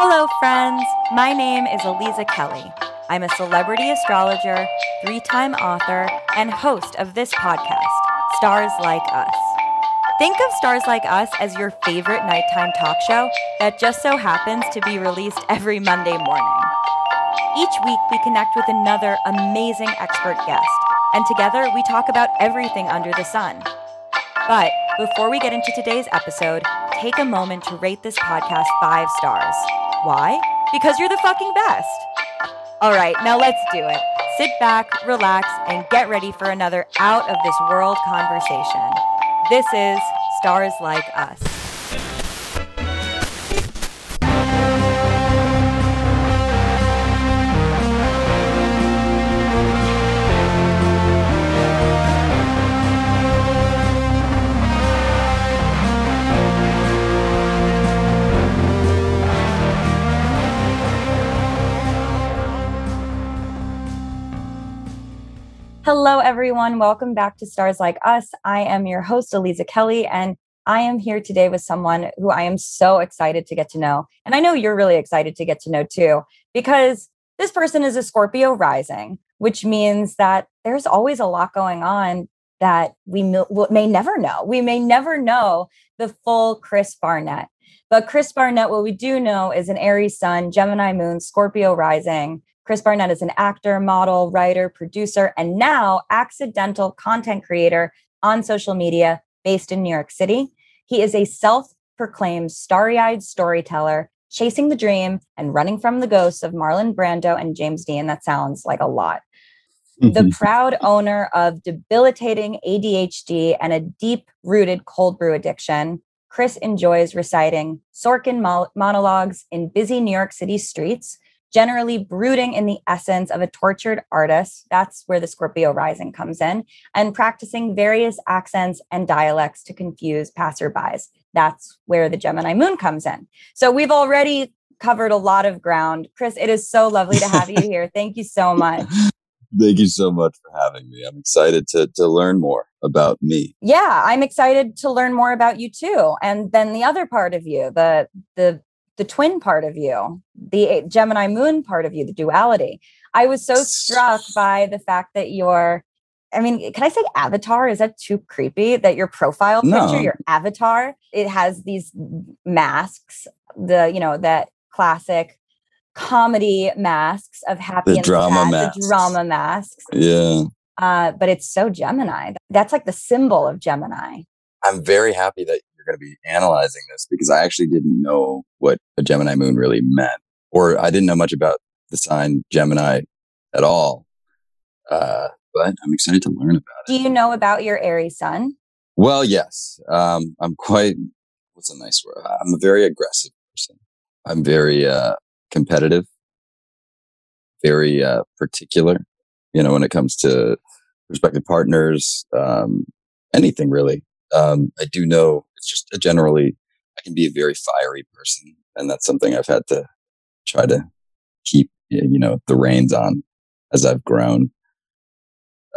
Hello, friends. My name is Aliza Kelly. I'm a celebrity astrologer, three time author, and host of this podcast, Stars Like Us. Think of Stars Like Us as your favorite nighttime talk show that just so happens to be released every Monday morning. Each week, we connect with another amazing expert guest, and together we talk about everything under the sun. But before we get into today's episode, take a moment to rate this podcast five stars. Why? Because you're the fucking best. All right, now let's do it. Sit back, relax, and get ready for another out of this world conversation. This is Stars Like Us. Everyone. Welcome back to Stars Like Us. I am your host, Aliza Kelly, and I am here today with someone who I am so excited to get to know. And I know you're really excited to get to know too, because this person is a Scorpio rising, which means that there's always a lot going on that we may never know. We may never know the full Chris Barnett. But Chris Barnett, what we do know is an Aries sun, Gemini moon, Scorpio rising. Chris Barnett is an actor, model, writer, producer, and now accidental content creator on social media based in New York City. He is a self proclaimed starry eyed storyteller, chasing the dream and running from the ghosts of Marlon Brando and James Dean. That sounds like a lot. the mm-hmm. proud owner of debilitating ADHD and a deep rooted cold brew addiction, Chris enjoys reciting Sorkin monologues in busy New York City streets generally brooding in the essence of a tortured artist. That's where the Scorpio rising comes in, and practicing various accents and dialects to confuse passerbys. That's where the Gemini moon comes in. So we've already covered a lot of ground. Chris, it is so lovely to have you here. Thank you so much. Thank you so much for having me. I'm excited to to learn more about me. Yeah, I'm excited to learn more about you too. And then the other part of you, the the the twin part of you, the Gemini moon part of you, the duality. I was so struck by the fact that your, I mean, can I say avatar? Is that too creepy? That your profile picture, no. your avatar, it has these masks, the, you know, that classic comedy masks of happy the and drama sad, masks. the drama masks. Yeah. Uh, but it's so Gemini. That's like the symbol of Gemini. I'm very happy that going to be analyzing this because I actually didn't know what a Gemini moon really meant, or I didn't know much about the sign Gemini at all. Uh, but I'm excited to learn about it. Do you know about your Aries sun? Well, yes. Um, I'm quite, what's a nice word? I'm a very aggressive person. I'm very uh, competitive, very uh, particular, you know, when it comes to prospective partners, um, anything really. Um, I do know it's just generally, I can be a very fiery person. And that's something I've had to try to keep, you know, the reins on as I've grown.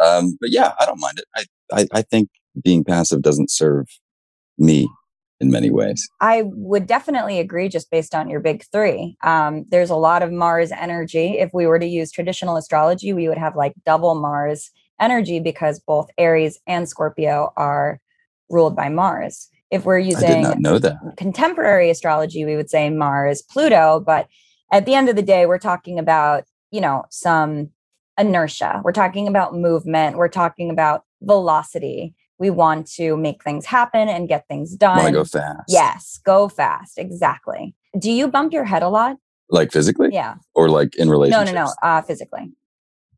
Um, but yeah, I don't mind it. I, I, I think being passive doesn't serve me in many ways. I would definitely agree just based on your big three. Um, there's a lot of Mars energy. If we were to use traditional astrology, we would have like double Mars energy because both Aries and Scorpio are ruled by Mars. If we're using contemporary astrology, we would say Mars, Pluto, but at the end of the day, we're talking about, you know, some inertia. We're talking about movement. We're talking about velocity. We want to make things happen and get things done. Want to go fast? Yes, go fast. Exactly. Do you bump your head a lot? Like physically? Yeah. Or like in relationships? No, no, no. Uh, physically.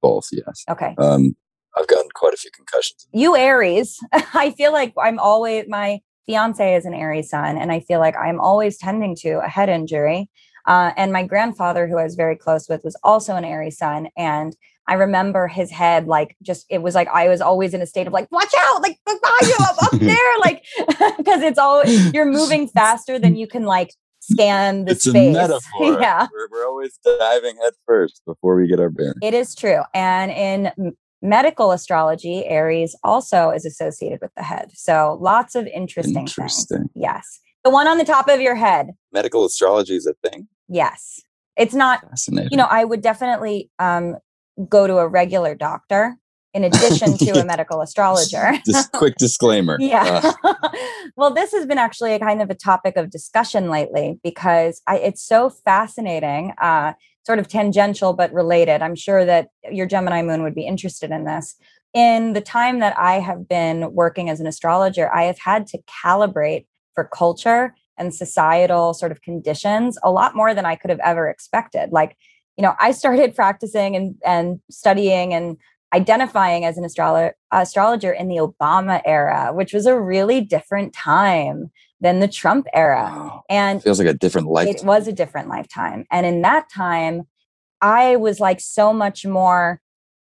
Both. Yes. Okay. Um, I've gotten quite a few concussions. You Aries. I feel like I'm always my fiance is an Aries sun, and I feel like I'm always tending to a head injury. Uh, and my grandfather, who I was very close with, was also an Aries sun, and I remember his head like just it was like I was always in a state of like watch out like behind you up, up there like because it's all you're moving faster than you can like scan the it's space. a metaphor. Yeah, we're, we're always diving head first before we get our bearings. It is true, and in medical astrology, Aries also is associated with the head. So lots of interesting, interesting. things. Yes. The one on the top of your head. Medical astrology is a thing. Yes. It's not, Fascinating. you know, I would definitely um, go to a regular doctor in addition to a medical astrologer. Just quick disclaimer. Yeah. Uh, well, this has been actually a kind of a topic of discussion lately because I, it's so fascinating, uh, sort of tangential but related. I'm sure that your Gemini moon would be interested in this. In the time that I have been working as an astrologer, I have had to calibrate for culture and societal sort of conditions a lot more than I could have ever expected. Like, you know, I started practicing and, and studying and identifying as an astrolo- astrologer in the Obama era, which was a really different time than the Trump era. wow. And Feels like a different life. it was a different lifetime. And in that time, I was like so much more,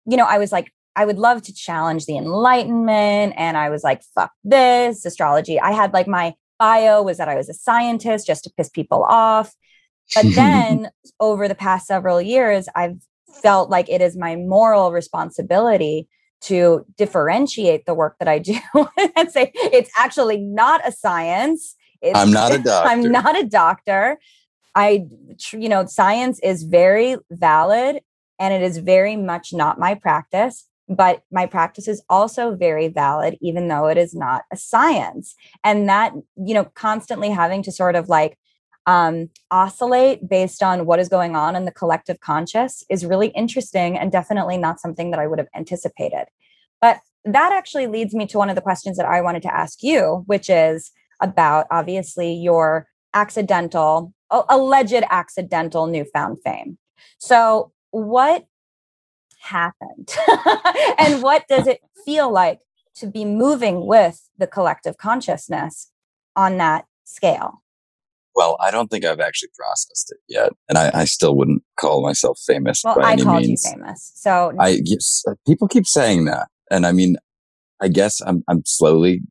you know, I was like, I would love to challenge the Enlightenment. And I was like, fuck this astrology. I had like my bio was that I was a scientist just to piss people off. But then over the past several years, I've felt like it is my moral responsibility to differentiate the work that I do and say it's actually not a science. It's, I'm not a doctor. I'm not a doctor. I, you know, science is very valid and it is very much not my practice, but my practice is also very valid, even though it is not a science. And that, you know, constantly having to sort of like um, oscillate based on what is going on in the collective conscious is really interesting and definitely not something that I would have anticipated. But that actually leads me to one of the questions that I wanted to ask you, which is about obviously your accidental, alleged accidental newfound fame. So, what happened? and what does it feel like to be moving with the collective consciousness on that scale? Well, I don't think I've actually processed it yet, and I, I still wouldn't call myself famous Well, by I any called means. you famous. So, I yes, uh, people keep saying that, and I mean, I guess I'm I'm slowly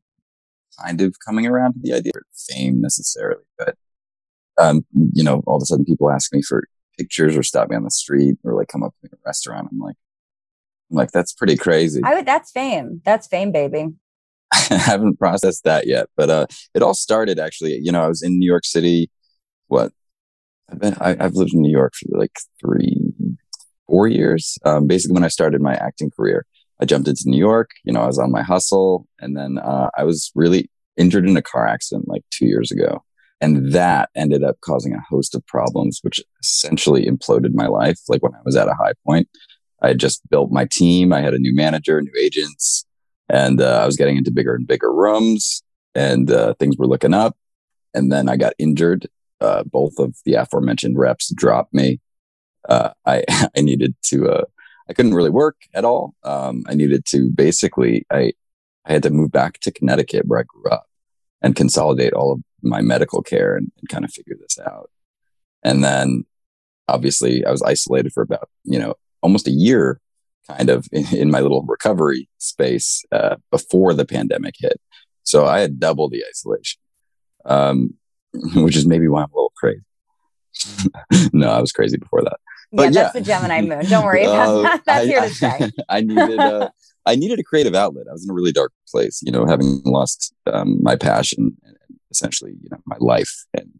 kind of coming around to the idea of fame necessarily, but um, you know, all of a sudden people ask me for pictures or stop me on the street or like come up to me in a restaurant. I'm like, I'm like, that's pretty crazy. I would, that's fame. That's fame, baby. I haven't processed that yet, but uh, it all started actually. You know, I was in New York City. What I've been, I, I've lived in New York for like three, four years. Um, basically, when I started my acting career, I jumped into New York. You know, I was on my hustle, and then uh, I was really injured in a car accident like two years ago, and that ended up causing a host of problems, which essentially imploded my life. Like when I was at a high point, I had just built my team. I had a new manager, new agents and uh, I was getting into bigger and bigger rooms, and uh, things were looking up. And then I got injured. Uh, both of the aforementioned reps dropped me. Uh, I I needed to. Uh, I couldn't really work at all. Um, I needed to basically. I I had to move back to Connecticut where I grew up and consolidate all of my medical care and, and kind of figure this out. And then, obviously, I was isolated for about you know almost a year kind of in, in my little recovery space uh, before the pandemic hit. So I had double the isolation, um, which is maybe why I'm a little crazy. no, I was crazy before that. Yeah, that's yeah. the Gemini moon. Don't worry. Uh, That's, that's I- here to stay. I needed uh, I needed a creative outlet. I was in a really dark place, you know, having lost um, my passion, and essentially, you know, my life and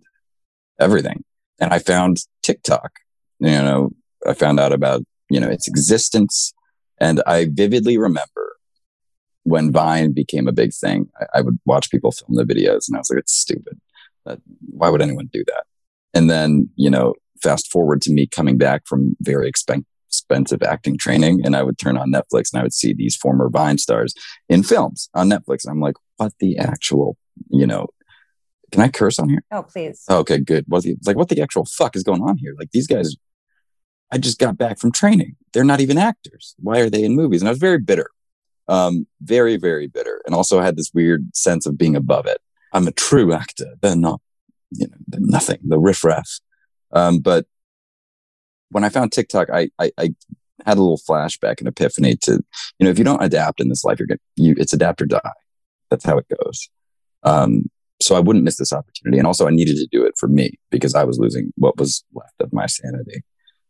everything. And I found TikTok. You know, I found out about you know its existence, and I vividly remember when Vine became a big thing. I, I would watch people film the videos, and I was like, "It's stupid. That, why would anyone do that?" And then, you know, fast forward to me coming back from very expen- expensive acting training, and I would turn on Netflix and I would see these former Vine stars in films on Netflix. I'm like, what the actual, you know, can I curse on here? Oh, please. Okay, good. What the, like, what the actual fuck is going on here? Like, these guys, I just got back from training. They're not even actors. Why are they in movies? And I was very bitter, um, very, very bitter, and also had this weird sense of being above it. I'm a true actor. They're not, you know, they're nothing. The riffraff. Um, but when I found TikTok, I, I, I had a little flashback and epiphany to, you know, if you don't adapt in this life, you're gonna, you, it's adapt or die. That's how it goes. Um, so I wouldn't miss this opportunity. And also I needed to do it for me because I was losing what was left of my sanity.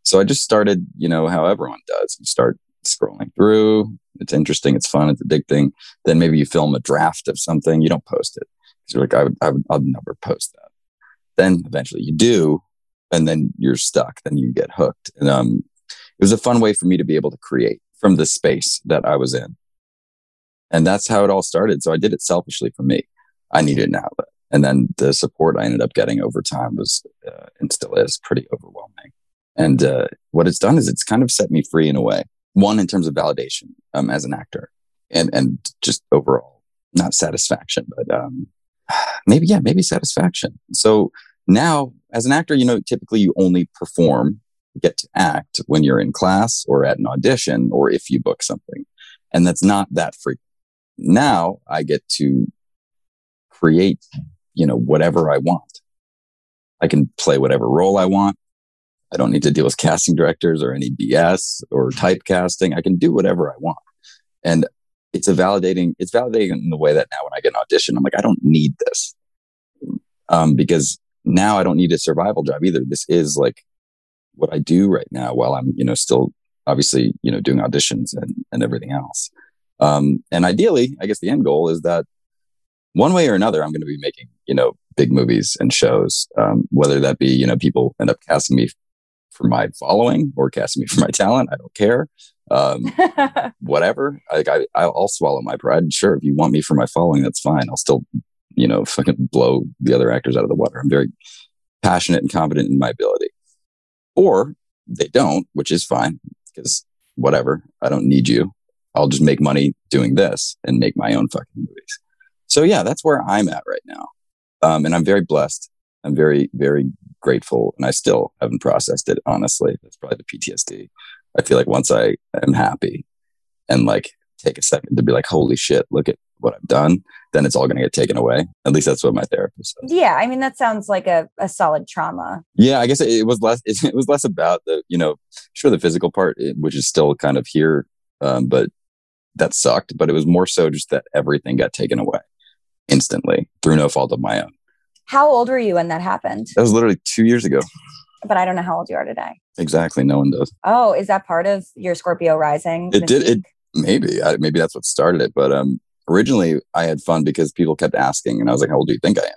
So I just started, you know, how everyone does. You start scrolling through. It's interesting. It's fun. It's addicting. Then maybe you film a draft of something. You don't post it. 'Cause you're like, I would, I would, I'll never post that. Then eventually you do. and then you're stuck. Then you get hooked. And um, it was a fun way for me to be able to create from the space that I was in. And that's how it all started. So I did it selfishly for me. I needed an outlet. And then the support I ended up getting over time was, uh, and still is, pretty overwhelming. And uh, what it's done is it's kind of set me free in a way. One, in terms of validation um, as an actor, and and just overall, not satisfaction, but um, maybe yeah, maybe satisfaction. So now, as an actor, you know, typically you only perform, get to act when you're in class or at an audition, or if you book something, and that's not that frequent. Now I get to create, you know, whatever I want. I can play whatever role I want. I don't need to deal with casting directors or any BS or typecasting. I can do whatever I want. And it's a validating, it's validating in the way that now when I get an audition, I'm like, I don't need this. Um, because now I don't need a survival job either. This is like what I do right now while I'm, you know, still obviously, you know, doing auditions and, and everything else. Um, and ideally, I guess the end goal is that one way or another, I'm going to be making, you know, big movies and shows, um, whether that be, you know, people end up casting me for my following or casting me for my talent. I don't care. Um, whatever. Like I, I'll swallow my pride. Sure. If you want me for my following, that's fine. I'll still, you know, fucking blow the other actors out of the water. I'm very passionate and confident in my ability. Or they don't, which is fine because whatever. I don't need you. I'll just make money doing this and make my own fucking movies. So yeah, that's where I'm at right now. Um, and I'm very blessed. I'm very, very grateful. And I still haven't processed it, honestly. That's probably the PTSD. I feel like once I am happy and like take a second to be like, holy shit, look at what I've done, then it's all going to get taken away. At least that's what my therapist says. Yeah. I mean, that sounds like a, a solid trauma. Yeah. I guess it, it was less, it, it, was less about the, you know, sure, the physical part, which is still kind of here. Um, but that sucked. But it was more so just that everything got taken away instantly through no fault of my own. How old were you when that happened? That was literally two years ago. But I don't know how old you are today. Exactly. No one does. Oh, is that part of your Scorpio rising? It did. It maybe. I, maybe that's what started it. But um, originally, I had fun because people kept asking, and I was like, "How old do you think I am?"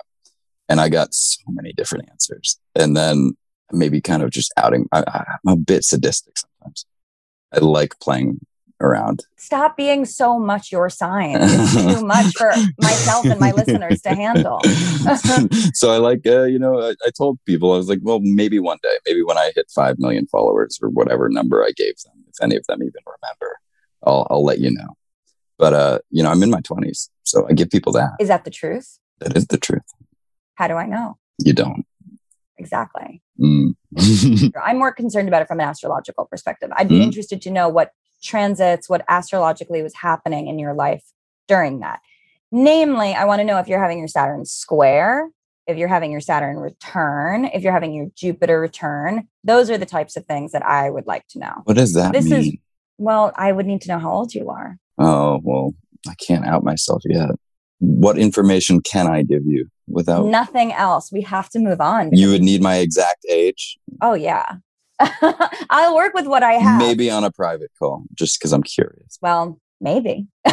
And I got so many different answers. And then maybe kind of just outing. I, I'm a bit sadistic sometimes. I like playing around. Stop being so much your sign. It's too much for myself and my listeners to handle. so I like, uh, you know, I, I, told people, I was like, well, maybe one day, maybe when I hit 5 million followers or whatever number I gave them, if any of them even remember, I'll, I'll let you know. But, uh, you know, I'm in my 20s. So I give people that. Is that the truth? That is the truth. How do I know? You don't. Exactly. Mm. I'm more concerned about it from an astrological perspective. I'd be mm. interested to know what transits, what astrologically was happening in your life during that. Namely, I want to know if you're having your Saturn square, if you're having your Saturn return, if you're having your Jupiter return. Those are the types of things that I would like to know. What does that this mean? Is, well, I would need to know how old you are. Oh, well, I can't out myself yet. What information can I give you without nothing else? We have to move on. You would need my exact age. Oh, yeah. I'll work with what I have. Maybe on a private call, just because I'm curious. Well, maybe.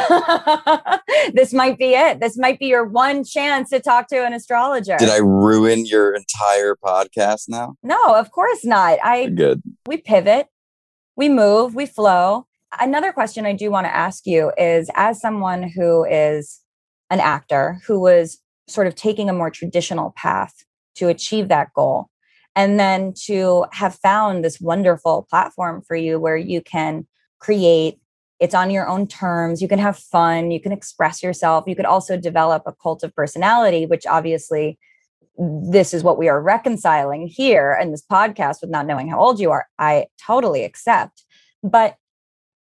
this might be it. This might be your one chance to talk to an astrologer. Did I ruin your entire podcast now? No, of course not. I good. We pivot, we move, we flow. Another question I do want to ask you is as someone who is an actor who was sort of taking a more traditional path to achieve that goal, and then to have found this wonderful platform for you where you can create it's on your own terms you can have fun you can express yourself you could also develop a cult of personality which obviously this is what we are reconciling here in this podcast with not knowing how old you are i totally accept. But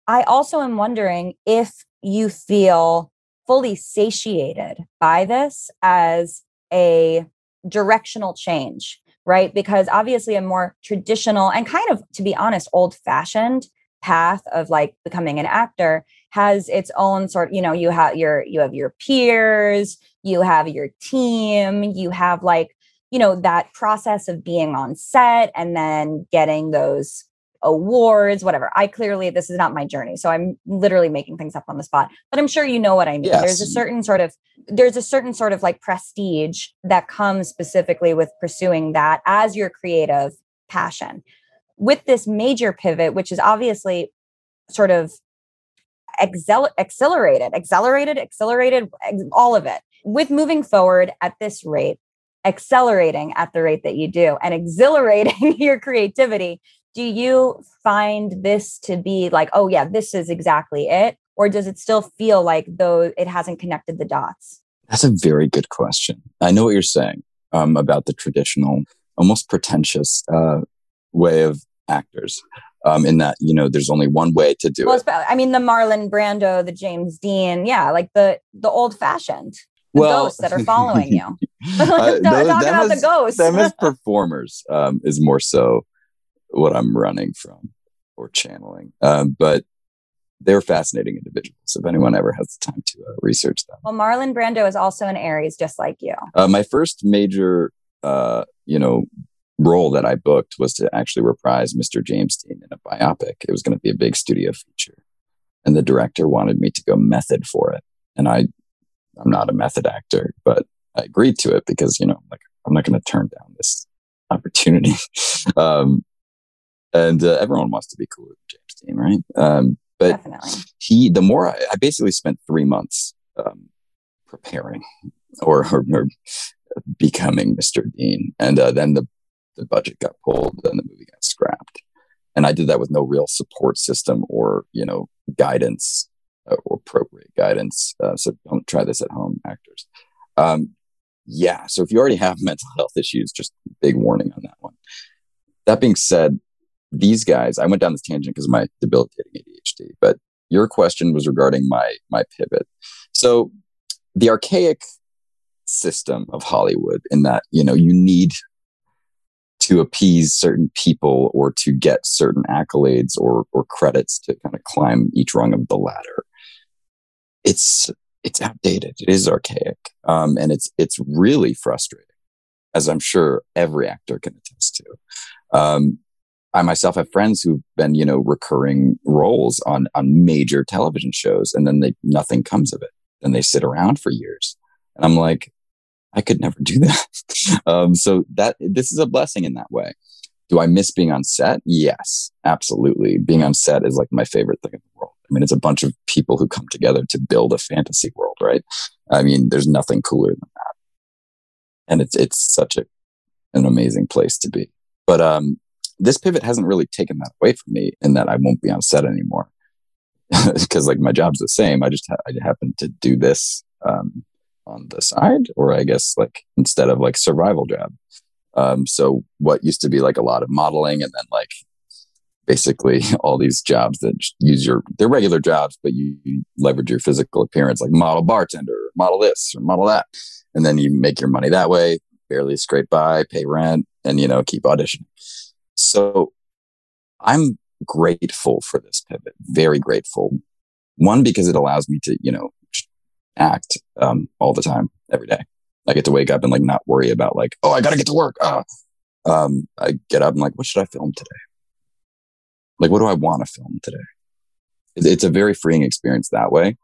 i also am wondering if you feel fully satiated by this as a directional change right? Because obviously, a more traditional and kind of, to be honest, old fashioned path of like becoming an actor has its own sort you know you have your you have your peers you have your team you have like you know that process of being on set and then getting those awards, whatever. I clearly, this is not my journey. So I'm literally making things up on the spot, but I'm sure you know what I mean. Yes. There's a certain sort of, there's a certain sort of like prestige that comes specifically with pursuing that as your creative passion. With this major pivot, which is obviously sort of excel- accelerated, accelerated, accelerated, ex- all of it. With moving forward at this rate, accelerating at the rate that you do, and exhilarating your creativity, do you find this to be like, oh, yeah, this is exactly it? Or does it still feel like though it hasn't connected the dots? That's a very good question. I know what you're saying um, about the traditional, almost pretentious uh, way of actors. Um, in that you know, there's only one way to do well, it. I mean, the Marlon Brando, the James Dean, yeah, like the the old fashioned well, ghosts that are following you. uh, Talk about the ghosts. them as performers um, is more so what I'm running from or channeling. Um, but they're fascinating individuals. If anyone ever has the time to uh, research them. Well, Marlon Brando is also an Aries, just like you. Uh, my first major, uh, you know, role that I booked was to actually reprise Mr. James Dean in a biopic. It was going to be a big studio feature, and the director wanted me to go method for it, and I, I'm not a method actor, but I agreed to it because you know, like I'm not going to turn down this opportunity. um, and uh, everyone wants to be cool with James Dean, right? Um, but Definitely. he, the more I, I basically spent three months um, preparing or, or, or, becoming Mr. Dean, and uh, then the the budget got pulled, and the movie got scrapped, and I did that with no real support system or you know guidance uh, or appropriate guidance. Uh, so don't try this at home, actors. Um, yeah, so if you already have mental health issues, just big warning on that one. That being said, these guys, I went down this tangent because of my debilitating ADHD, but your question was regarding my my pivot. So the archaic system of Hollywood in that, you know, you need to appease certain people or to get certain accolades or or credits to kind of climb each rung of the ladder. It's it's outdated. It is archaic, um, and it's it's really frustrating, as I'm sure every actor can attest to. Um, I myself have friends who've been, you know, recurring roles on on major television shows, and then they nothing comes of it. And they sit around for years, and I'm like, I could never do that. um, so that this is a blessing in that way. Do I miss being on set? Yes, absolutely. Being on set is like my favorite thing in the world. I mean, it's a bunch of people who come together to build a fantasy world, right? I mean, there's nothing cooler than that. And it's it's such a an amazing place to be. But um, this pivot hasn't really taken that away from me in that I won't be on set anymore because like my job's the same. I just ha- I happen to do this um, on the side, or I guess like instead of like survival job. Um, so what used to be like a lot of modeling and then like basically all these jobs that use your they're regular jobs, but you, you leverage your physical appearance, like model bartender, model this or model that, and then you make your money that way. Barely scrape by, pay rent, and you know keep auditioning. So I'm grateful for this pivot, very grateful. One, because it allows me to, you know, act um, all the time, every day. I get to wake up and like not worry about like, oh, I got to get to work. Ah. Um, I get up and like, what should I film today? Like, what do I want to film today? It's a very freeing experience that way.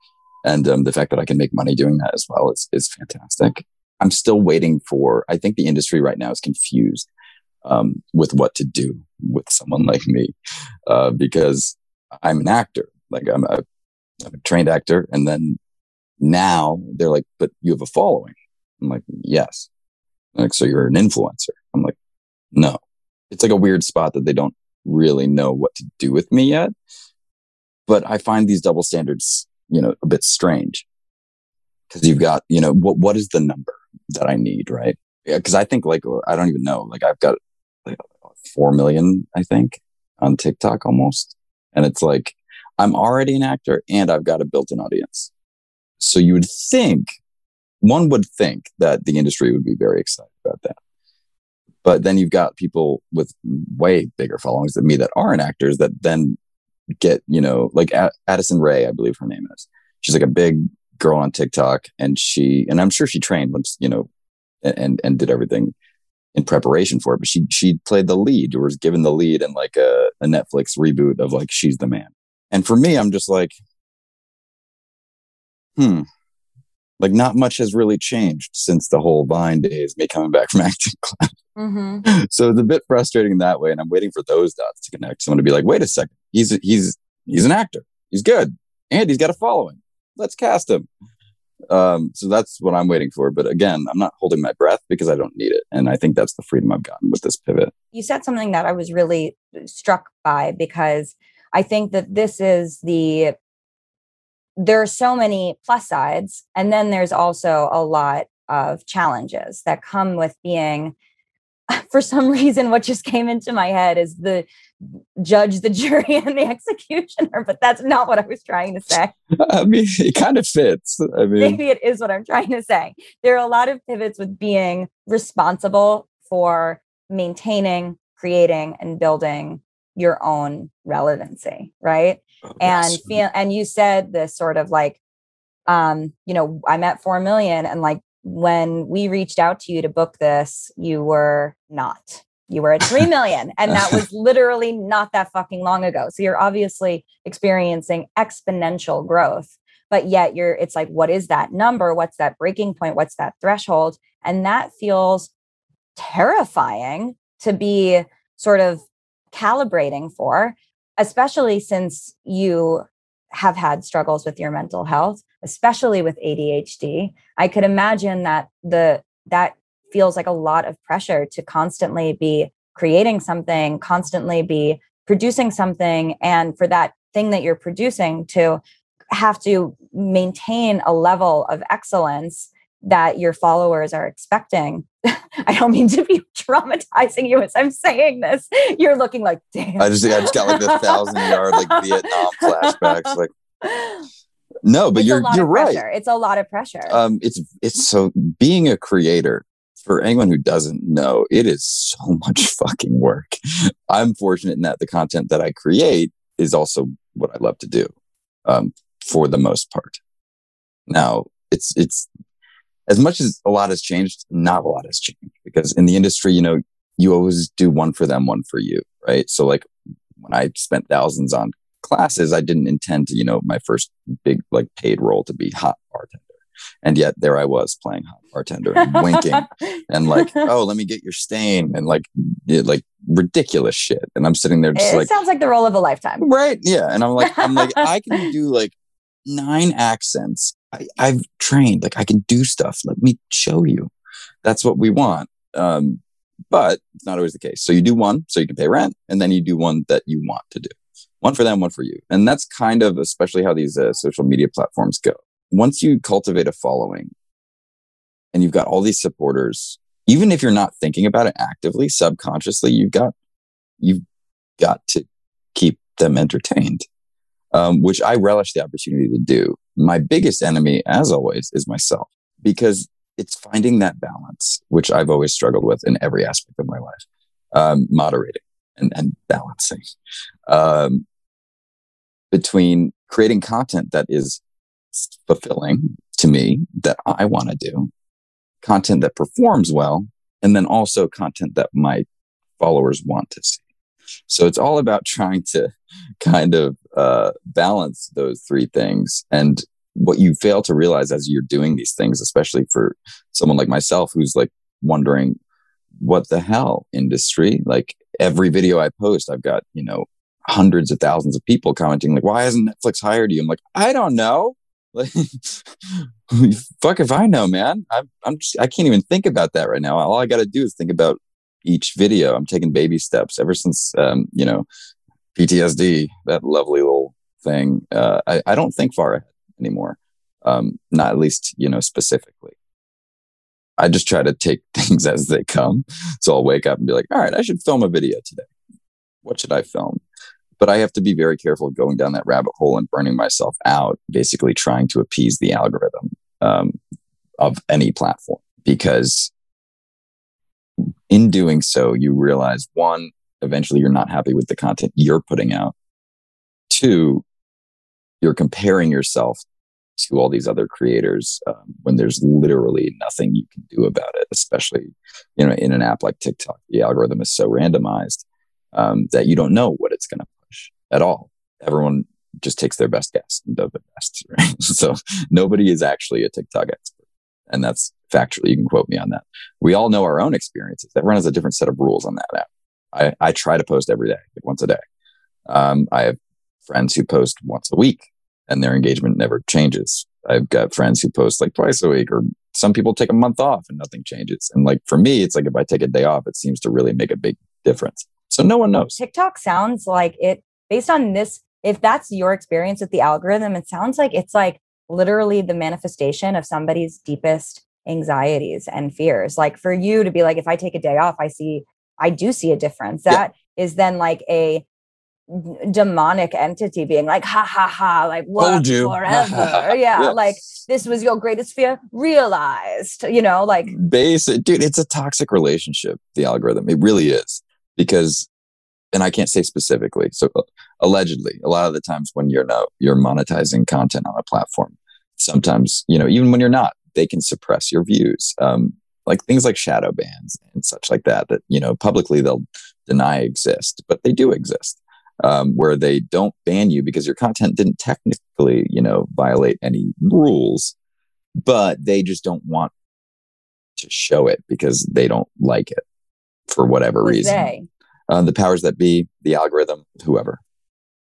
And um, the fact that I can make money doing that as well is, is fantastic. I'm still waiting for, I think the industry right now is confused um, with what to do with someone like me uh, because I'm an actor. Like I'm a, I'm a trained actor. And then now they're like, but you have a following. I'm like, yes. Like, so you're an influencer. I'm like, no. It's like a weird spot that they don't really know what to do with me yet. But I find these double standards, you know, a bit strange because you've got, you know, what, what is the number that I need, right? Yeah, because I think like I don't even know. Like I've got like four million, I think, on TikTok almost. And it's like, I'm already an actor and I've got a built in audience. So you would think, one would think that the industry would be very excited about that. But then you've got people with way bigger followings than me that aren't actors that then get, you know, like Addison Rae, I believe her name is. She's like a big girl on TikTok and she, and I'm sure she trained once, you know, and, and did everything in preparation for it, but she she played the lead or was given the lead in like a, a Netflix reboot of like She's the Man. And for me, I'm just like, hmm, Like not much has really changed since the whole Vine days, me coming back from acting class. Mm-hmm. so it's a bit frustrating in that way, and I'm waiting for those dots to connect. Someone to be like, "Wait a second, he's he's he's an actor. He's good, and he's got a following. Let's cast him." Um, so that's what I'm waiting for. But again, I'm not holding my breath because I don't need it, and I think that's the freedom I've gotten with this pivot. You said something that I was really struck by because I think that this is the there are so many plus sides and then there's also a lot of challenges that come with being for some reason what just came into my head is the judge the jury and the executioner but that's not what i was trying to say. I mean it kind of fits. I mean maybe it is what i'm trying to say. There are a lot of pivots with being responsible for maintaining creating and building your own relevancy right? Oh, and feel and you said this sort of like um you know i'm at 4 million and like when we reached out to you to book this you were not you were at 3 million and that was literally not that fucking long ago. So you're obviously experiencing exponential growth but yet you're it's like what is that number? What's that breaking point? What's that threshold? And that feels terrifying to be sort of calibrating for, especially since you have had struggles with your mental health, especially with ADHD. I could imagine that the that feels like a lot of pressure to constantly be creating something, constantly be producing something and for that thing that you're producing to have to maintain a level of excellence that your followers are expecting. I don't mean to be traumatizing you as I'm saying this. You're looking like, damn. I just, I just got like the thousand yard like Vietnam flashbacks. Like, no, but it's you're you're right. It's a lot of pressure. Um, it's it's so being a creator. For anyone who doesn't know, it is so much fucking work. I'm fortunate in that the content that I create is also what I love to do, um, for the most part. Now, it's it's as much as a lot has changed, not a lot has changed because in the industry, you know, you always do one for them, one for you, right? So like when I spent thousands on classes, I didn't intend to, you know, my first big like paid role to be hot bartender. And yet there I was playing hot bartender and winking and like, oh, let me get your stain and like, like ridiculous shit. And I'm sitting there just it like, sounds like the role of a lifetime. Right. Yeah. And I'm like, I'm like, I can do like nine accents I, I've trained, like I can do stuff. Let me show you. That's what we want. Um, but it's not always the case. So you do one so you can pay rent, and then you do one that you want to do. One for them, one for you. And that's kind of especially how these uh, social media platforms go. Once you cultivate a following and you've got all these supporters, even if you're not thinking about it actively, subconsciously, you've got, you've got to keep them entertained um, which I relish the opportunity to do. My biggest enemy, as always, is myself because it's finding that balance, which I've always struggled with in every aspect of my life, um, moderating and, and balancing um, between creating content that is fulfilling to me that I want to do, content that performs well, and then also content that my followers want to see. So it's all about trying to kind of uh, balance those three things. And what you fail to realize as you're doing these things, especially for someone like myself who's like wondering, what the hell industry? Like every video I post, I've got, you know, hundreds of thousands of people commenting, like, why hasn't Netflix hired you? I'm like, I don't know. Like, fuck if I know, man. I'm, I'm just, I can't even think about that right now. All I got to do is think about each video. I'm taking baby steps ever since, um, you know, PTSD, that lovely little thing. Uh, I, I don't think far ahead anymore. Um, not at least, you know, specifically. I just try to take things as they come. So I'll wake up and be like, all right, I should film a video today. What should I film? But I have to be very careful going down that rabbit hole and burning myself out, basically trying to appease the algorithm um, of any platform because in doing so, you realize one, eventually you're not happy with the content you're putting out. Two, you're comparing yourself to all these other creators um, when there's literally nothing you can do about it, especially you know in an app like TikTok. The algorithm is so randomized um, that you don't know what it's going to at all. Everyone just takes their best guess and does it best. Right? so nobody is actually a TikTok expert. And that's factually, you can quote me on that. We all know our own experiences. Everyone has a different set of rules on that app. I, I try to post every day, like once a day. Um, I have friends who post once a week and their engagement never changes. I've got friends who post like twice a week, or some people take a month off and nothing changes. And like for me, it's like if I take a day off, it seems to really make a big difference. So no one knows. TikTok sounds like it, based on this, if that's your experience with the algorithm, it sounds like it's like literally the manifestation of somebody's deepest anxieties and fears. Like for you to be like, if I take a day off, I see, I do see a difference. That yeah. is then like a demonic entity being like, ha ha ha, like what forever. yeah, yes. like this was your greatest fear realized, you know, like basic dude, it's a toxic relationship, the algorithm. It really is. Because and I can't say specifically. So uh, allegedly, a lot of the times when you're not you're monetizing content on a platform, sometimes, you know, even when you're not, they can suppress your views. Um, like things like shadow bans and such like that, that, you know, publicly they'll deny exist, but they do exist um, where they don't ban you because your content didn't technically, you know, violate any rules, but they just don't want to show it because they don't like it for whatever Who's reason. Uh, the powers that be, the algorithm, whoever.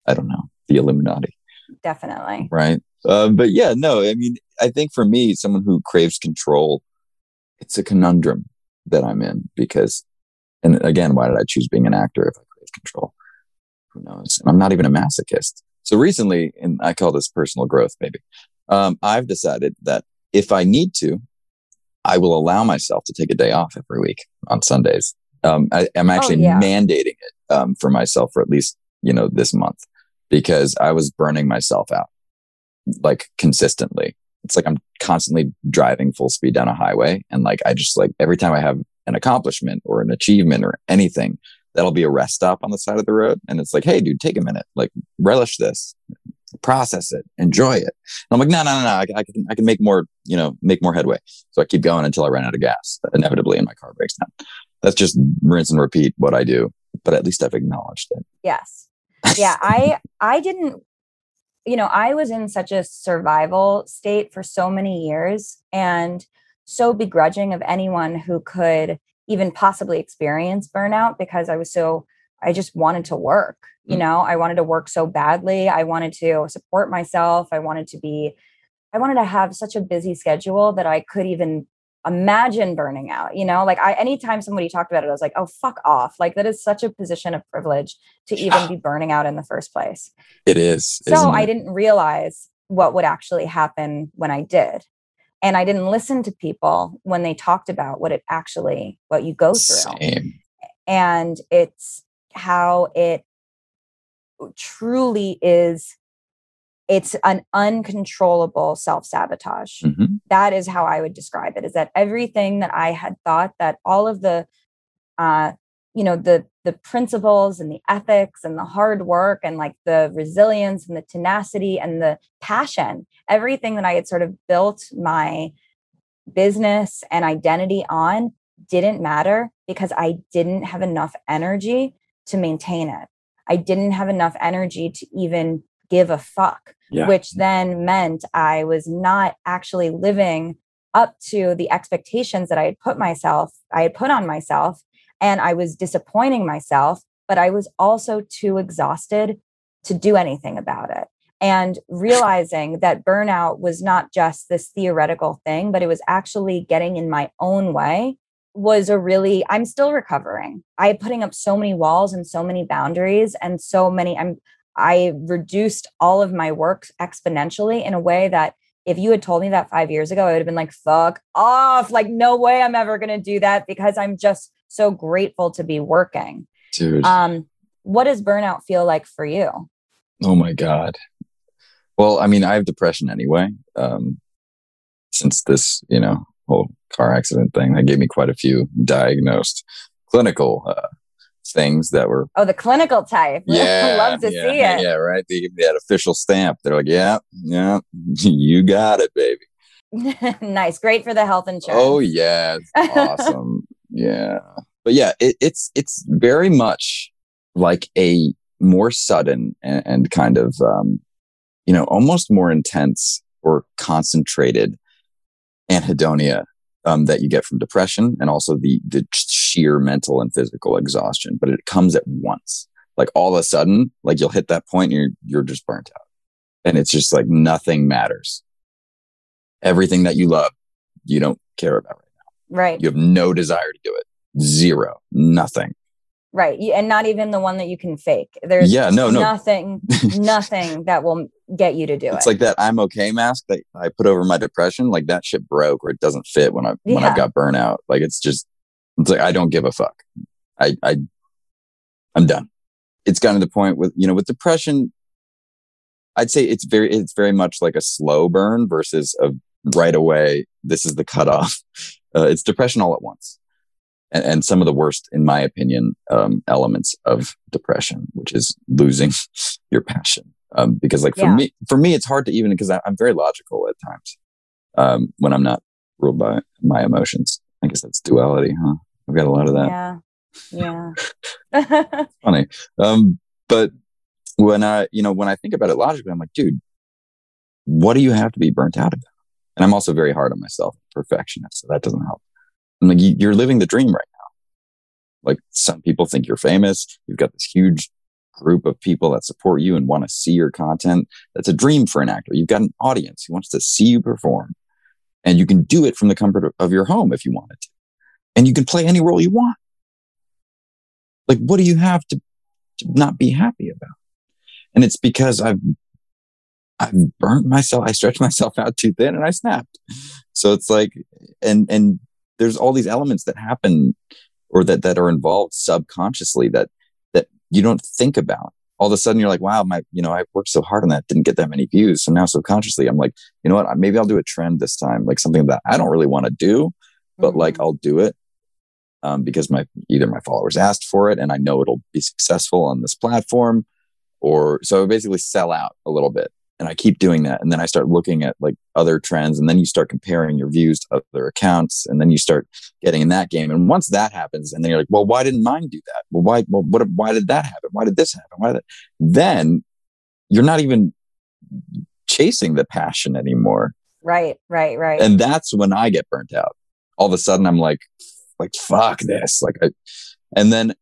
I don't know. The Illuminati. Definitely. Right. Uh, but yeah, no, I mean, I think for me, someone who craves control, it's a conundrum that I'm in because, and again, why did I choose being an actor if I crave control? who knows? And I'm not even a masochist. So recently, and I call this personal growth, maybe, um, I've decided that if I need to, I will allow myself to take a day off every week on Sundays. Um, I, am actually oh, yeah. mandating it um, for myself for at least you know this month because I was burning myself out like consistently. It's like I'm constantly driving full speed down a highway, and like I just like every time I have an accomplishment or an achievement or anything, that'll be a rest stop on the side of the road. And it's like, hey, dude, take a minute, like relish this, process it, enjoy it. And I'm like, no, no, no, no. I, I, can, I can make more, you know, make more headway. So I keep going until I run out of gas, inevitably, and my car breaks down. That's just rinse and repeat what I do. But at least I've acknowledged it. Yes. Yeah. I, I didn't, you know, I was in such a survival state for so many years and so begrudging of anyone who could even possibly experience burnout because I was so I just wanted to work. You mm. know, I wanted to work so badly. I wanted to support myself. I wanted to be I wanted to have such a busy schedule that I could even imagine burning out you know like i anytime somebody talked about it i was like oh fuck off like that is such a position of privilege to even be burning out in the first place it is so i didn't realize what would actually happen when i did and i didn't listen to people when they talked about what it actually what you go through Same. and it's how it truly is it's an uncontrollable self-sabotage mm-hmm. that is how i would describe it is that everything that i had thought that all of the uh you know the the principles and the ethics and the hard work and like the resilience and the tenacity and the passion everything that i had sort of built my business and identity on didn't matter because i didn't have enough energy to maintain it i didn't have enough energy to even give a fuck yeah. which then meant i was not actually living up to the expectations that i had put myself i had put on myself and I was disappointing myself, but I was also too exhausted to do anything about it. And realizing that burnout was not just this theoretical thing, but it was actually getting in my own way was a really, I'm still recovering. I putting up so many walls and so many boundaries and so many, I'm, I reduced all of my work exponentially in a way that if you had told me that five years ago, I would have been like, fuck off. Like, no way I'm ever going to do that because I'm just so grateful to be working. Dude. Um, what does burnout feel like for you? Oh my God. Well, I mean, I have depression anyway. Um, since this, you know, whole car accident thing, that gave me quite a few diagnosed clinical uh, things that were. Oh, the clinical type. Yeah. Love to yeah, see it. Yeah, right. They give me that official stamp. They're like, yeah, yeah, you got it, baby. nice. Great for the health insurance. Oh, yeah. awesome. Yeah. But yeah, it, it's it's very much like a more sudden and, and kind of um, you know, almost more intense or concentrated anhedonia um, that you get from depression and also the, the sheer mental and physical exhaustion, but it comes at once. Like all of a sudden, like you'll hit that point and you're, you're just burnt out. And it's just like nothing matters. Everything that you love, you don't care about right now. Right. You have no desire to do it. Zero. Nothing. Right. And not even the one that you can fake. There's yeah, no, no. nothing, nothing that will get you to do it's it. It's like that I'm okay mask that I put over my depression. Like that shit broke or it doesn't fit when I yeah. when I got burnout. Like it's just it's like I don't give a fuck. I I I'm done. It's gotten to the point with you know with depression. I'd say it's very it's very much like a slow burn versus a right away. This is the cutoff. Uh, it's depression all at once and, and some of the worst, in my opinion, um, elements of depression, which is losing your passion. Um, because like for yeah. me, for me, it's hard to even because I'm very logical at times um, when I'm not ruled by my emotions. I guess that's duality, huh? I've got a lot of that. Yeah, yeah. Funny, um, but when I, you know, when I think about it logically, I'm like, dude, what do you have to be burnt out about? And I'm also very hard on myself, perfectionist, so that doesn't help. I'm like, you're living the dream right now. Like some people think you're famous. You've got this huge group of people that support you and want to see your content. That's a dream for an actor. You've got an audience who wants to see you perform and you can do it from the comfort of your home if you wanted to. And you can play any role you want. Like, what do you have to, to not be happy about? And it's because I've I've burnt myself. I stretched myself out too thin and I snapped. So it's like, and, and there's all these elements that happen or that that are involved subconsciously that that you don't think about. All of a sudden you're like wow my you know i worked so hard on that didn't get that many views. So now subconsciously i'm like you know what? Maybe i'll do a trend this time like something that i don't really want to do but mm-hmm. like i'll do it um, because my either my followers asked for it and i know it'll be successful on this platform or so I basically sell out a little bit and I keep doing that. And then I start looking at like other trends and then you start comparing your views to other accounts and then you start getting in that game. And once that happens, and then you're like, well, why didn't mine do that? Well, why, well, what, why did that happen? Why did this happen? Why did that? Then you're not even chasing the passion anymore. Right, right, right. And that's when I get burnt out. All of a sudden I'm like, like, fuck this. Like, I, and then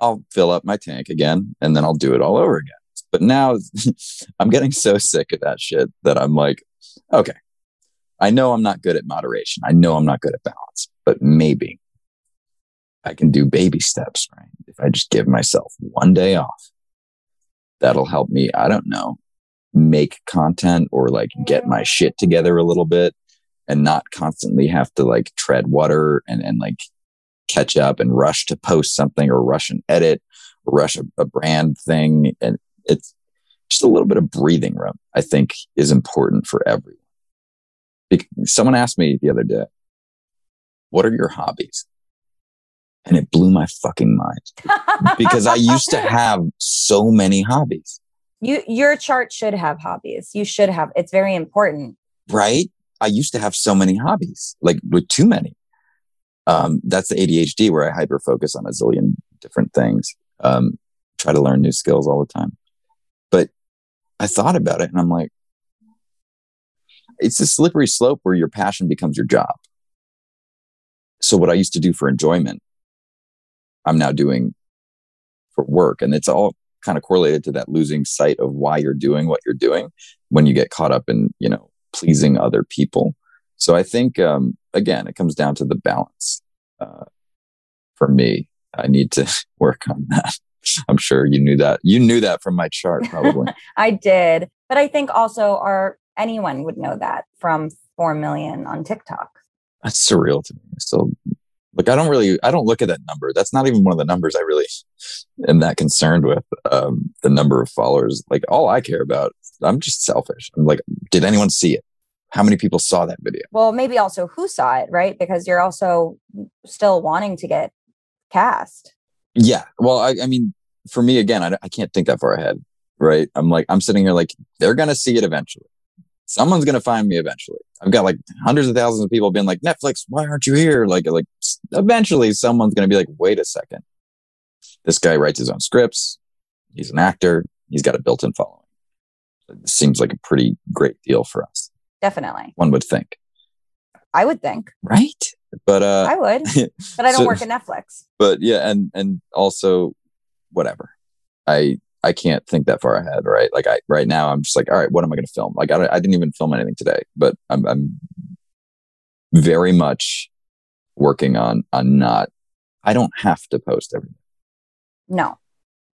I'll fill up my tank again and then I'll do it all over again. But now I'm getting so sick of that shit that I'm like, okay, I know I'm not good at moderation. I know I'm not good at balance, but maybe I can do baby steps, right? If I just give myself one day off, that'll help me, I don't know, make content or like get my shit together a little bit and not constantly have to like tread water and, and like catch up and rush to post something or rush and edit rush a, a brand thing. And it's just a little bit of breathing room, I think is important for everyone. Because someone asked me the other day, what are your hobbies? And it blew my fucking mind because I used to have so many hobbies. You, your chart should have hobbies. You should have, it's very important. Right. I used to have so many hobbies, like with too many. Um, that's the ADHD where I hyper focus on a zillion different things. Um, try to learn new skills all the time. I thought about it and I'm like, it's a slippery slope where your passion becomes your job. So what I used to do for enjoyment, I'm now doing for work. And it's all kind of correlated to that losing sight of why you're doing what you're doing when you get caught up in, you know, pleasing other people. So I think, um, again, it comes down to the balance. Uh, for me, I need to work on that. I'm sure you knew that. You knew that from my chart, probably. I did. But I think also our anyone would know that from 4 million on TikTok. That's surreal to me. Still, like, I don't really, I don't look at that number. That's not even one of the numbers I really am that concerned with. Um, the number of followers. Like, all I care about, I'm just selfish. I'm like, did anyone see it? How many people saw that video? Well, maybe also who saw it, right? Because you're also still wanting to get cast. Yeah. Well, I, I mean, for me, again, I, I can't think that far ahead, right? I'm like, I'm sitting here like, they're going to see it eventually. Someone's going to find me eventually. I've got like hundreds of thousands of people being like, Netflix, why aren't you here? Like, like eventually someone's going to be like, wait a second. This guy writes his own scripts. He's an actor. He's got a built in following. It seems like a pretty great deal for us. Definitely. One would think. I would think. Right. But uh I would. But I don't so- work at Netflix. but yeah, and and also whatever. I I can't think that far ahead, right? Like I right now I'm just like, all right, what am I going to film? Like I, don't- I didn't even film anything today, but I'm I'm very much working on on not. I don't have to post everything. No.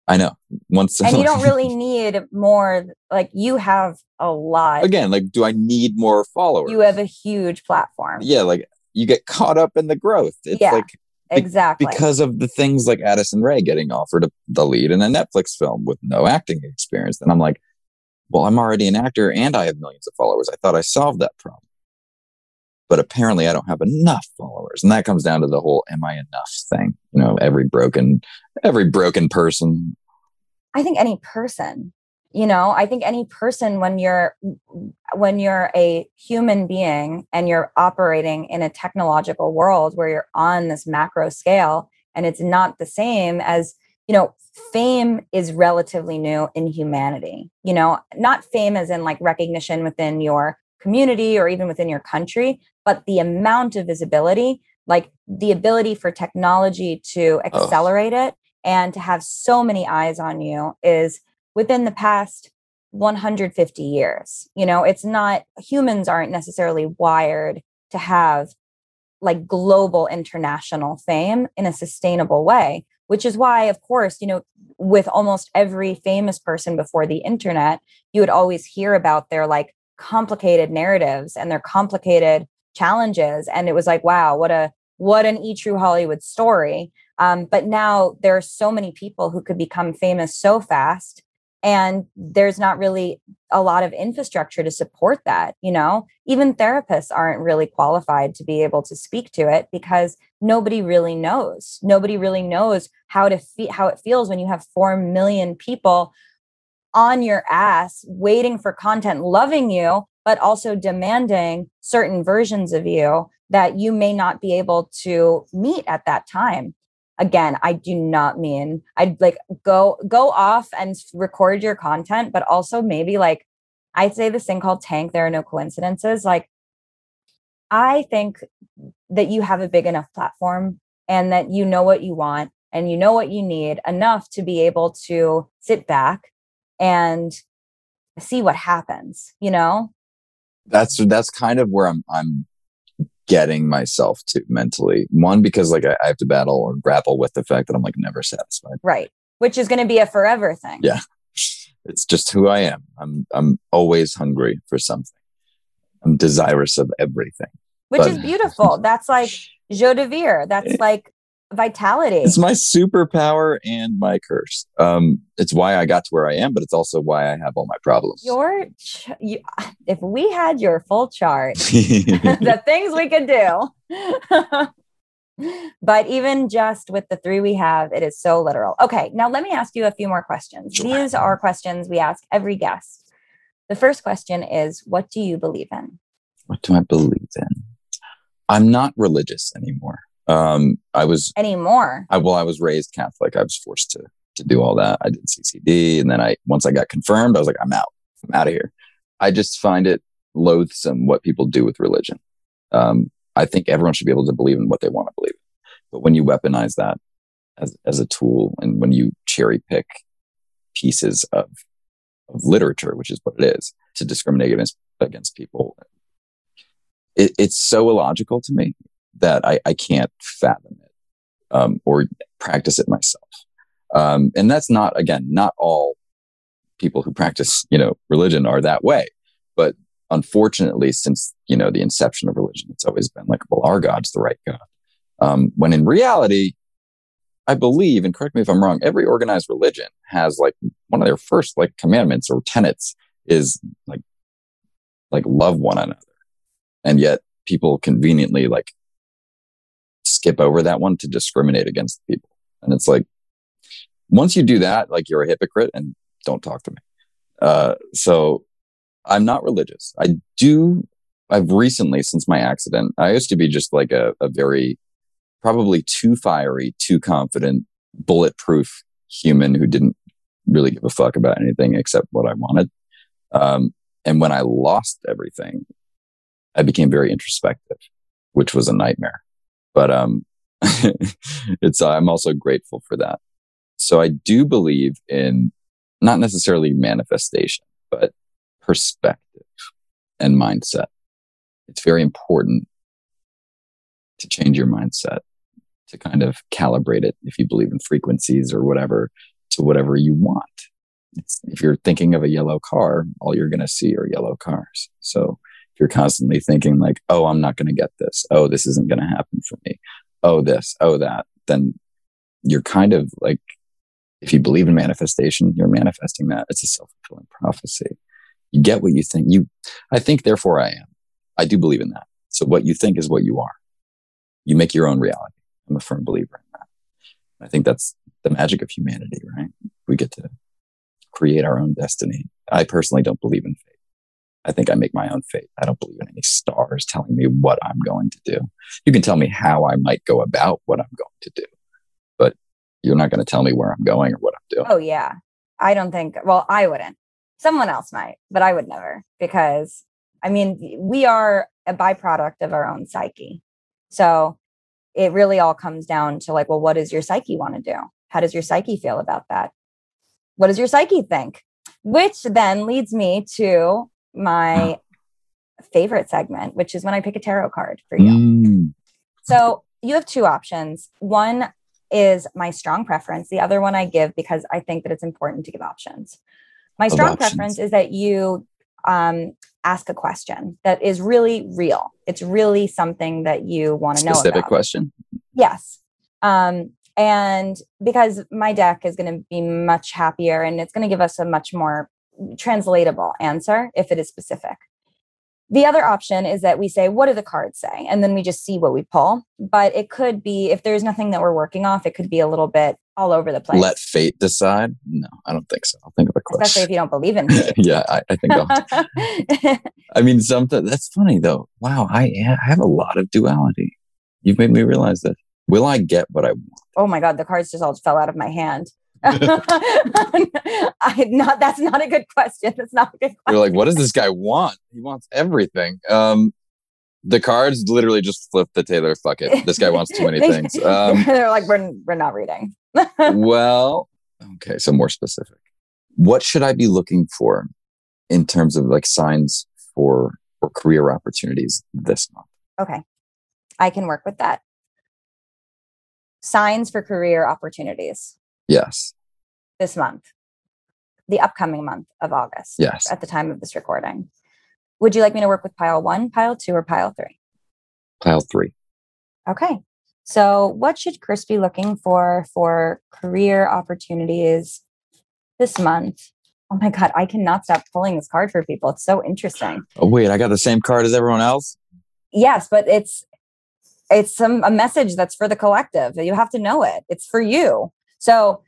I know once And you don't really need more like you have a lot. again like do I need more followers? You have a huge platform. yeah, like you get caught up in the growth. It's Yeah. like be- Exactly. because of the things like Addison Rae getting offered a, the lead in a Netflix film with no acting experience. Then I'm like, well, I'm already an actor and I have millions of followers. I thought I solved that problem. But apparently I don't have enough followers. And that comes down to the whole am I enough thing. You know, every broken every broken person. I think any person, you know, I think any person when you're when you're a human being and you're operating in a technological world where you're on this macro scale and it's not the same as, you know, fame is relatively new in humanity. You know, not fame as in like recognition within your community or even within your country, but the amount of visibility, like the ability for technology to Oh. accelerate it and to have so many eyes on you is within the past 150 years. You know, it's not humans aren't necessarily wired to have like global international fame in a sustainable way, which is why, of course, you know, with almost every famous person before the internet, you would always hear about their like complicated narratives and their complicated challenges. And it was like, wow, what a what an e true Hollywood story. Um, but now there are so many people who could become famous so fast and there's not really a lot of infrastructure to support that you know? Even therapists aren't really qualified to be able to speak to it because nobody really knows. Nobody really knows how to fe- how it feels when you have 4 million people on your ass waiting for content loving you but also demanding certain versions of you that you may not be able to meet at that time again i do not mean i'd like go go off and record your content but also maybe like i say this thing called tank there are no coincidences like i think that you have a big enough platform and that you know what you want and you know what you need enough to be able to sit back and see what happens you know? That's that's kind of where I'm I'm getting myself to mentally. One, because like I, I have to battle or grapple with the fact that I'm like never satisfied. right which is going to be a forever thing Yeah. It's just who I am. I'm I'm always hungry for something. I'm desirous of everything. which but- is beautiful that's like joie de vivre that's eh. like vitality It's my superpower and my curse. Um, it's why I got to where I am, but it's also why I have all my problems. your ch- you, if we had your full chart the things we could do but even just with the three we have it is so literal okay now let me ask you a few more questions Sure. these are questions we ask every guest the first question is what do you believe in what do I believe in? I'm not religious anymore. Um, I was anymore I well, I was raised Catholic. I was forced to to do all that. I did CCD, and then I once I got confirmed, I was like, I'm out. I'm out of here. I just find it loathsome what people do with religion. Um, I think everyone should be able to believe in what they want to believe, but when you weaponize that as as a tool, and when you cherry pick pieces of of literature, which is what it is, to discriminate against against people, it, it's so illogical to me that I, I can't fathom it um, or practice it myself. Um, and that's not, again, not all people who practice, you know, religion are that way. But unfortunately, since, you know, the inception of religion, it's always been like, well, our God's the right God. Um, when in reality, I believe, and correct me if I'm wrong, every organized religion has like one of their first like commandments or tenets is like, like love one another. And yet people conveniently like skip over that one to discriminate against people. And it's like, once you do that, like you're a hypocrite and don't talk to me. Uh, so I'm not religious. I do, I've recently, since my accident, I used to be just like a, a very, probably too fiery, too confident, bulletproof human who didn't really give a fuck about anything except what I wanted. Um, and when I lost everything, I became very introspective, which was a nightmare. But um, it's I'm also grateful for that. So I do believe in not necessarily manifestation, but perspective and mindset. It's very important to change your mindset, to kind of calibrate it if you believe in frequencies or whatever to whatever you want. It's, if you're thinking of a yellow car, all you're going to see are yellow cars. So you're constantly thinking like, oh, I'm not going to get this. Oh, this isn't going to happen for me. Oh, this, oh, that, then you're kind of like, if you believe in manifestation, you're manifesting that. It's a self fulfilling prophecy. You get what you think. You, I think, therefore I am. I do believe in that. So what you think is what you are. You make your own reality. I'm a firm believer in that. I think that's the magic of humanity, right? We get to create our own destiny. I personally don't believe in. I think I make my own fate. I don't believe in any stars telling me what I'm going to do. You can tell me how I might go about what I'm going to do, but you're not going to tell me where I'm going or what I'm doing. Oh, yeah. I don't think, well, I wouldn't. Someone else might, but I would never because I mean, we are a byproduct of our own psyche. So it really all comes down to like, well, what does your psyche want to do? How does your psyche feel about that? What does your psyche think? Which then leads me to my favorite segment, which is when I pick a tarot card for you. Mm. So you have two options. One is my strong preference. The other one I give because I think that it's important to give options. My strong options. preference is that you um, ask a question that is really real. It's really something that you want to know. Specific question. Yes. Um, and because my deck is going to be much happier and it's going to give us a much more translatable answer if it is specific. The other option is that we say, what do the cards say? And then we just see what we pull. But it could be, if there's nothing that we're working off, it could be a little bit all over the place. Let fate decide? No, I don't think so. I'll think of a question. Especially if you don't believe in fate. yeah, I, I think I'll. I mean, something that's funny though. Wow, I, I have a lot of duality. You've made me realize that. Will I get what I want? Oh my God, the cards just all fell out of my hand. I not that's not a good question. That's not a good question. You're like, what does this guy want? He wants everything. Um the cards literally just flip the Taylor. Fuck it. This guy wants too many things. Um, They're like, we're we're not reading. well, okay, so more specific. What should I be looking for in terms of like signs for for career opportunities this month? Okay. I can work with that. Signs for career opportunities. Yes. This month, the upcoming month of August. Yes. At the time of this recording. Would you like me to work with pile one, pile two, or pile three? Pile three. Okay. So, what should Chris be looking for for career opportunities this month? Oh my God, I cannot stop pulling this card for people. It's so interesting. Oh, wait, I got the same card as everyone else? Yes, but it's it's some a message that's for the collective. You have to know it. It's for you. So,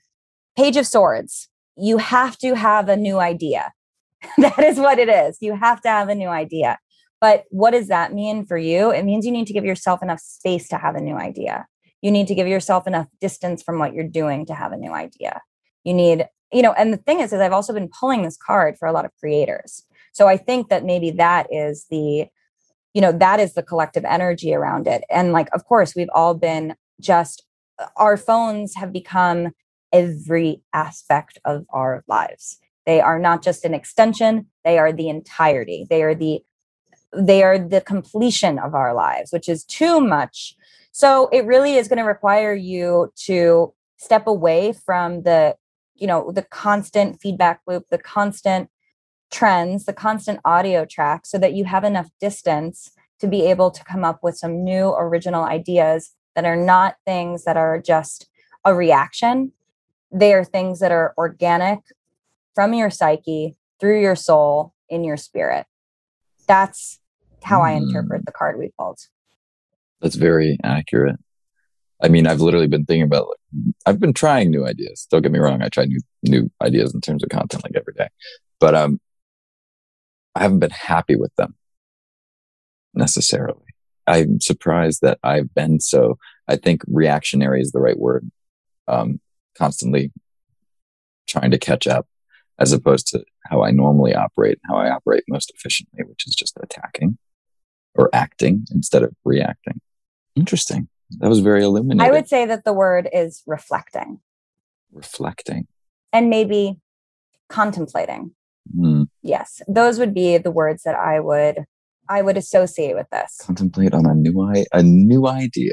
Page of Swords, you have to have a new idea. that is what it is. You have to have a new idea. But what does that mean for you? It means you need to give yourself enough space to have a new idea. You need to give yourself enough distance from what you're doing to have a new idea. You need, you know, and the thing is, is I've also been pulling this card for a lot of creators. So I think that maybe that is the, you know, that is the collective energy around it. And like, of course, we've all been just Uh, our phones have become every aspect of our lives. They are not just an extension, they are the entirety. They are the they are the completion of our lives, which is too much. So it really is going to require you to step away from the you know the constant feedback loop, the constant trends, the constant audio track so that you have enough distance to be able to come up with some new original ideas that are not things that are just a reaction. They are things that are organic from your psyche through your soul in your spirit. That's how mm. I interpret mm. the card we pulled. That's very accurate. I mean, I've literally been thinking about like, I've been trying new ideas. Don't get me wrong, I try new new ideas in terms of content like every day. But um I haven't been happy with them necessarily. I'm surprised that I've been so, I think reactionary is the right word. Um, constantly trying to catch up as opposed to how I normally operate, how I operate most efficiently, which is just attacking or acting instead of reacting. Interesting. That was very illuminating. I would say that the word is reflecting. Reflecting. And maybe contemplating. Mm. Yes, those would be the words that I would I would associate with this. Contemplate on a new I- a new idea.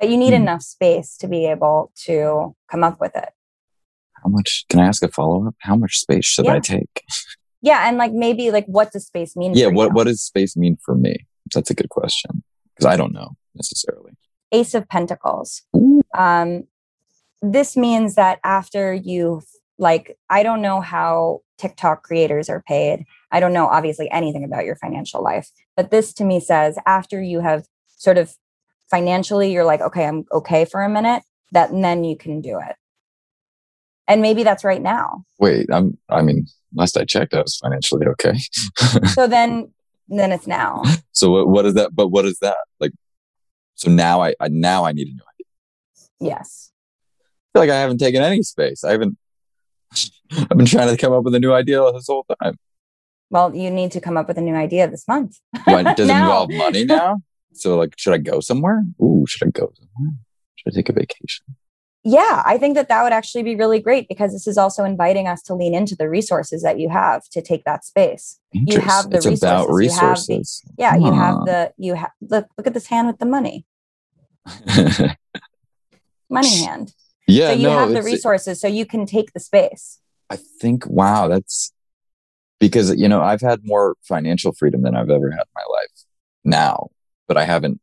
But you need Hmm. enough space to be able to come up with it. How much can I ask a follow up? How much space should I take? Yeah, and like maybe like what does space mean? Yeah, what you? what does space mean for me? That's a good question because I don't know necessarily. Ace of Pentacles. Um, this means that after you like, I don't know how TikTok creators are paid. I don't know obviously anything about your financial life, but this to me says after you have sort of financially, you're like, okay, I'm okay for a minute. That then you can do it. And maybe that's right now. Wait, I'm. I mean, last I checked, I was financially okay. So then, then it's now. so what, what is that? But what is that like? So now I, I now I need a new idea. Yes. I feel like I haven't taken any space. I haven't. I've been trying to come up with a new idea this whole time. Well, you need to come up with a new idea this month. I- does it involve money now? So like, should I go somewhere? Ooh, should I go somewhere? Should I take a vacation? Yeah, I think that that would actually be really great because this is also inviting us to lean into the resources that you have to take that space. You have the it's about resources, you the- resources. Yeah, you have the you have look look at this hand with the money, money hand. yeah, so you no, have the resources, so you can take the space. I think, wow, that's because, you know, I've had more financial freedom than I've ever had in my life now, but I haven't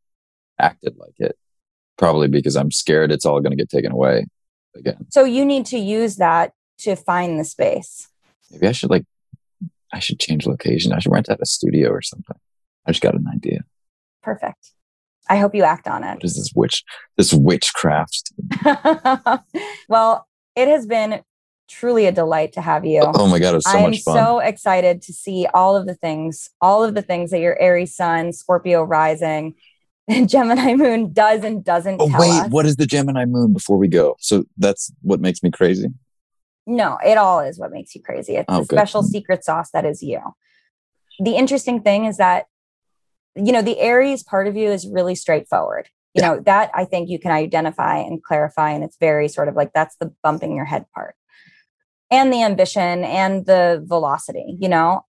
acted like it. Probably because I'm scared it's all going to get taken away again. So you need to use that to find the space. Maybe I should like, I should change location. I should rent out a studio or something. I just got an idea. Perfect. I hope you act on it. What is this witch, this witchcraft? well, it has been truly a delight to have you. Oh my God, it was so much. I'm much fun. so excited to see all of the things, all of the things that your Aries Sun, Scorpio rising, and Gemini Moon does and doesn't oh, wait, us. what is the Gemini moon before we go? So that's what makes me crazy. No, it all is what makes you crazy. It's Oh, the good. special hmm. secret sauce that is you. The interesting thing is that, you know, the Aries part of you is really straightforward. You know, that I think you can identify and clarify. And it's very sort of like that's the bumping your head part. And the ambition and the velocity, you know,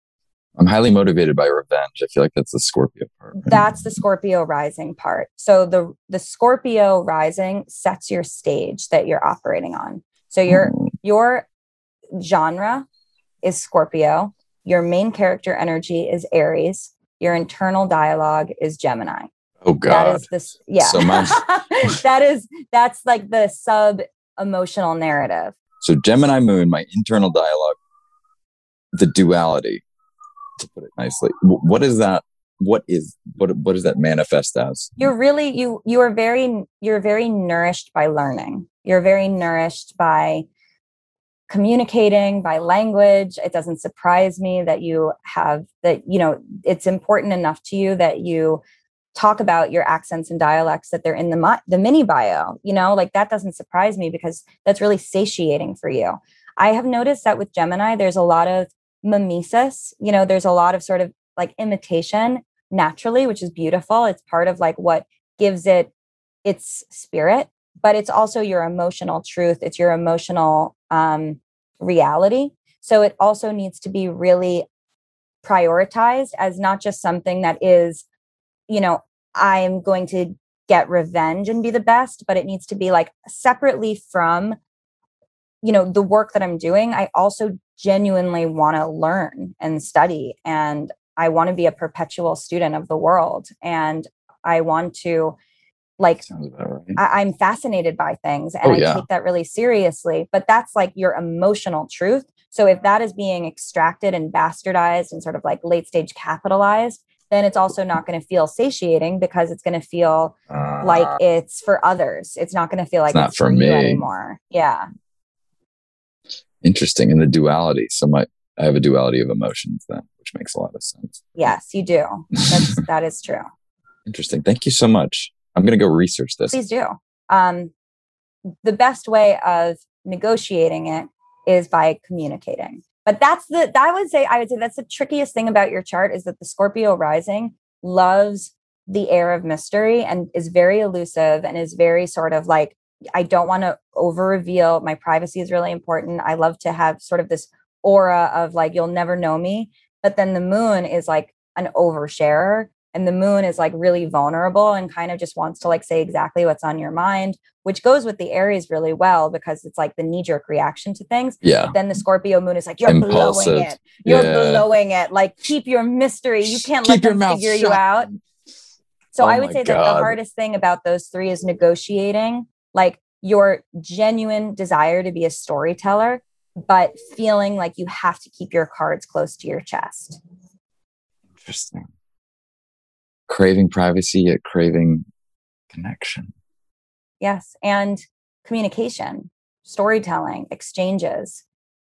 I'm highly motivated by revenge. I feel like that's the Scorpio part. right? that's the Scorpio rising part. So the the Scorpio rising sets your stage that you're operating on. So your Oh, your genre is Scorpio, your main character energy is Aries, your internal dialogue is Gemini. oh That God. is this yeah. So that is that's like the sub emotional narrative. So Gemini moon, my internal dialogue, the duality, to put it nicely. What is that? What is what? What does that manifest as? You're really you you are very you're very nourished by learning. You're very nourished by communicating by language it doesn't surprise me that you have that you know it's important enough to you that you talk about your accents and dialects that they're in the mi- the mini bio you know like that doesn't surprise me because that's really satiating for you. I have noticed that with gemini there's a lot of mimesis you know there's a lot of sort of like imitation naturally which is beautiful. It's part of like what gives it its spirit but it's also your emotional truth. It's your emotional um, reality. So it also needs to be really prioritized as not just something that is you know i'm going to get revenge and be the best but it needs to be like separately from you know the work that i'm doing i also genuinely want to learn and study and i want to be a perpetual student of the world and i want to like right. I, I'm fascinated by things and Oh, I yeah. take that really seriously. But that's like your emotional truth. So if that is being extracted and bastardized and sort of like late stage capitalized, then it's also not going to feel satiating because it's going to feel like Ah, it's for others. It's not going to feel like not it's for for me. anymore. Yeah. interesting in the duality. So my I have a duality of emotions then, which makes a lot of sense. Yes, you do. That's, that is true. Interesting. Thank you so much. I'm gonna go research this. Please do. Um, the best way of negotiating it is by communicating. But that's the that I would say I would say that's the trickiest thing about your chart is that the Scorpio rising loves the air of mystery and is very elusive and is very sort of like I don't want to over reveal. My privacy is really important. I love to have sort of this aura of like you'll never know me. But then the moon is like an oversharer and the moon is like really vulnerable and kind of just wants to like say exactly what's on your mind which goes with the aries really well because it's like the knee-jerk reaction to things. Yeah. Then the scorpio moon is like you're Impulsive. blowing it. You're yeah. blowing it. Like keep your mystery. You can't keep let them figure shut. you out. So oh i would say God. that the hardest thing about those three is negotiating like your genuine desire to be a storyteller but feeling like you have to keep your cards close to your chest. Interesting craving privacy yet craving connection. Yes. And communication, storytelling, exchanges,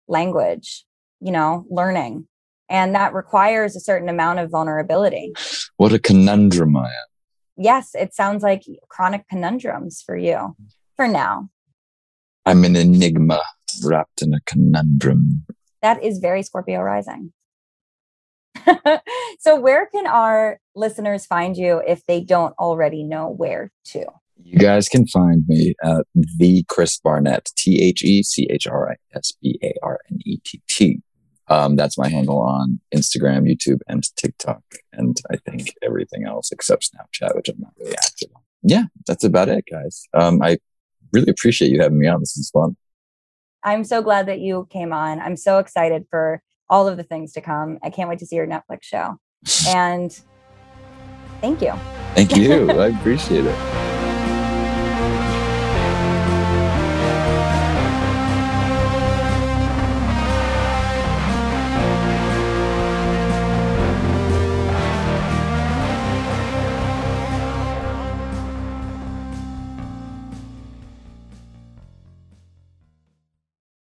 language, you know, learning. And that requires a certain amount of vulnerability. What a conundrum I am. Yes, it sounds like chronic conundrums for you for now. I'm an enigma wrapped in a conundrum. That is very Scorpio rising. so, where can our listeners find you if they don't already know where to? You guys can find me at the Chris Barnett, T H E C H R I S B A R N E T T. Um, that's my handle on Instagram, YouTube, and TikTok, and I think everything else except Snapchat, which I'm not really active on. Yeah, that's about it, guys. Um, I really appreciate you having me on. This is fun. I'm so glad that you came on. I'm so excited for all of the things to come. I can't wait to see your Netflix show. And thank you. Thank you. I appreciate it.